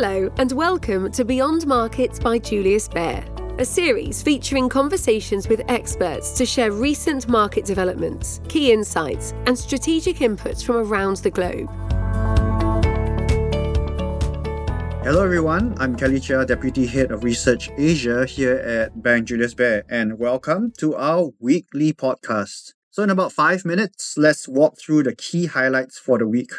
Hello, and welcome to Beyond Markets by Julius Baer, a series featuring conversations with experts to share recent market developments, key insights, and strategic inputs from around the globe. Hello, everyone. I'm Kelly Chia, Deputy Head of Research Asia here at Bank Julius Baer, and welcome to our weekly podcast. So, in about five minutes, let's walk through the key highlights for the week.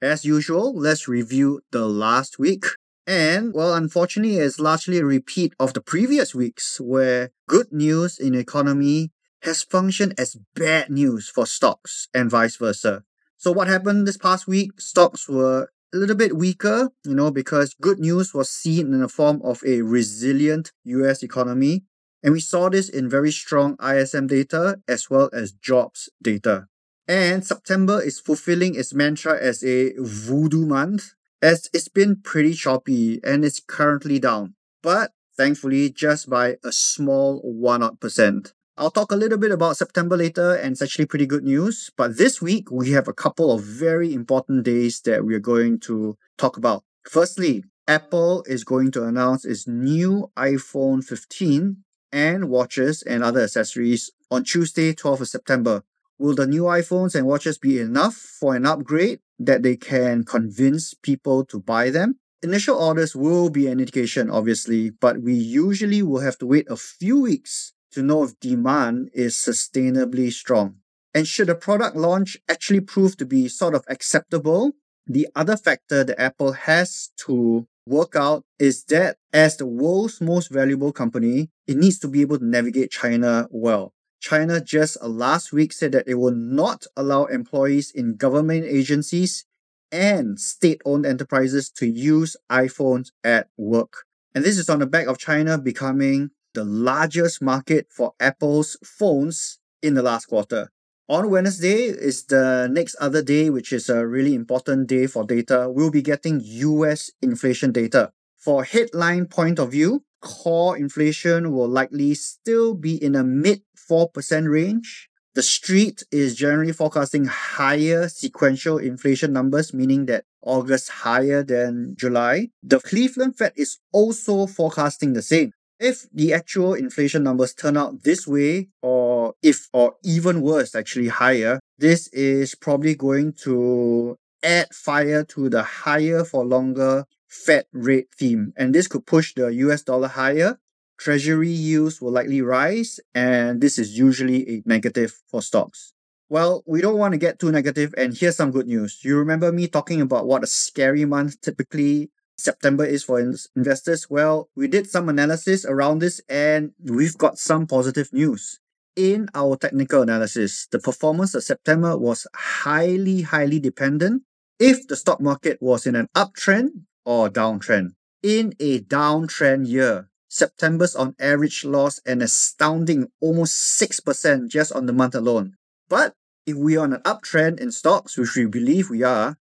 As usual, let's review the last week. And, well, unfortunately, it's largely a repeat of the previous weeks where good news in the economy has functioned as bad news for stocks and vice versa. So, what happened this past week? Stocks were a little bit weaker, you know, because good news was seen in the form of a resilient US economy. And we saw this in very strong ISM data as well as jobs data. And September is fulfilling its mantra as a voodoo month, as it's been pretty choppy and it's currently down. But thankfully, just by a small 1 odd percent. percent. I'll talk a little bit about September later, and it's actually pretty good news. But this week, we have a couple of very important days that we're going to talk about. Firstly, Apple is going to announce its new iPhone 15 and watches and other accessories on Tuesday, 12th of September. Will the new iPhones and watches be enough for an upgrade that they can convince people to buy them? Initial orders will be an indication, obviously, but we usually will have to wait a few weeks to know if demand is sustainably strong. And should a product launch actually prove to be sort of acceptable, the other factor that Apple has to work out is that as the world's most valuable company, it needs to be able to navigate China well. China just uh, last week said that it will not allow employees in government agencies and state owned enterprises to use iPhones at work. And this is on the back of China becoming the largest market for Apple's phones in the last quarter. On Wednesday is the next other day, which is a really important day for data. We'll be getting US inflation data. For headline point of view, core inflation will likely still be in a mid 4% range. The street is generally forecasting higher sequential inflation numbers, meaning that August higher than July. The Cleveland Fed is also forecasting the same. If the actual inflation numbers turn out this way, or if, or even worse, actually higher, this is probably going to add fire to the higher for longer Fed rate theme. And this could push the US dollar higher. Treasury yields will likely rise, and this is usually a negative for stocks. Well, we don't want to get too negative, and here's some good news. You remember me talking about what a scary month typically September is for investors? Well, we did some analysis around this and we've got some positive news. In our technical analysis, the performance of September was highly, highly dependent if the stock market was in an uptrend or downtrend. In a downtrend year, September's on average lost an astounding almost 6% just on the month alone. But if we are on an uptrend in stocks, which we believe we are,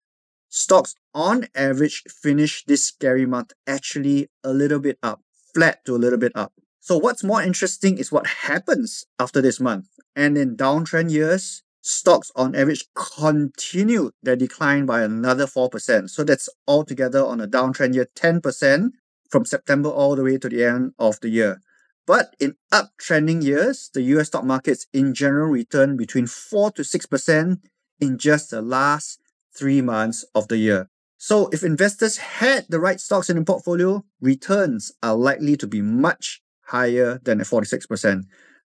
Stocks on average finish this scary month actually a little bit up, flat to a little bit up. So what's more interesting is what happens after this month. And in downtrend years, stocks on average continued their decline by another 4%. So that's altogether on a downtrend year 10% from September all the way to the end of the year. But in uptrending years, the US stock markets in general return between 4 to 6% in just the last three months of the year. So if investors had the right stocks in the portfolio, returns are likely to be much higher than at 46%.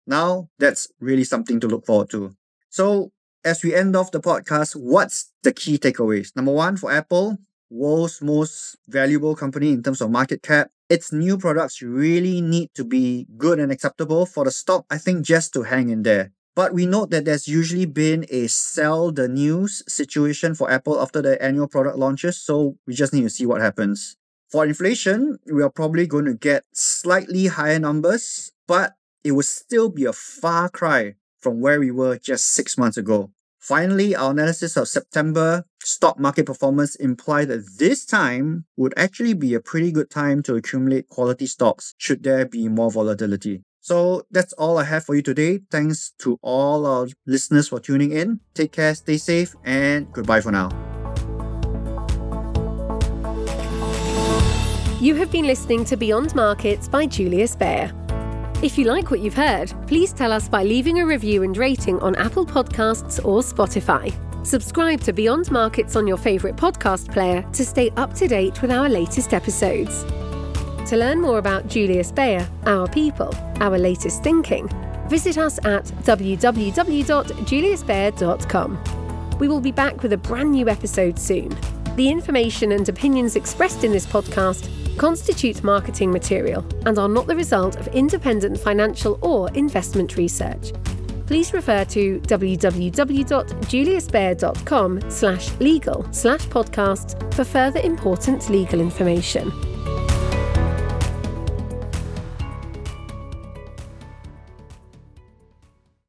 Now, that's really something to look forward to. So, as we end off the podcast, what's the key takeaways? Number one, for Apple, world's most valuable company in terms of market cap, its new products really need to be good and acceptable for the stock, I think, just to hang in there. But we note that there's usually been a sell the news situation for Apple after the annual product launches, so we just need to see what happens. For inflation, we are probably going to get slightly higher numbers, but it will still be a far cry from where we were just six months ago. Finally, our analysis of September stock market performance implied that this time would actually be a pretty good time to accumulate quality stocks should there be more volatility. So that's all I have for you today. Thanks to all our listeners for tuning in. Take care, stay safe, and goodbye for now. You have been listening to Beyond Markets by Julius Baer. If you like what you've heard, please tell us by leaving a review and rating on Apple Podcasts or Spotify. Subscribe to Beyond Markets on your favourite podcast player to stay up to date with our latest episodes. To learn more about Julius Baer, our people, our latest thinking, visit us at www.juliusbaer.com. We will be back with a brand new episode soon. The information and opinions expressed in this podcast constitute marketing material and are not the result of independent financial or investment research. Please refer to www.juliusbaer.com slash legal slash podcast for further important legal information.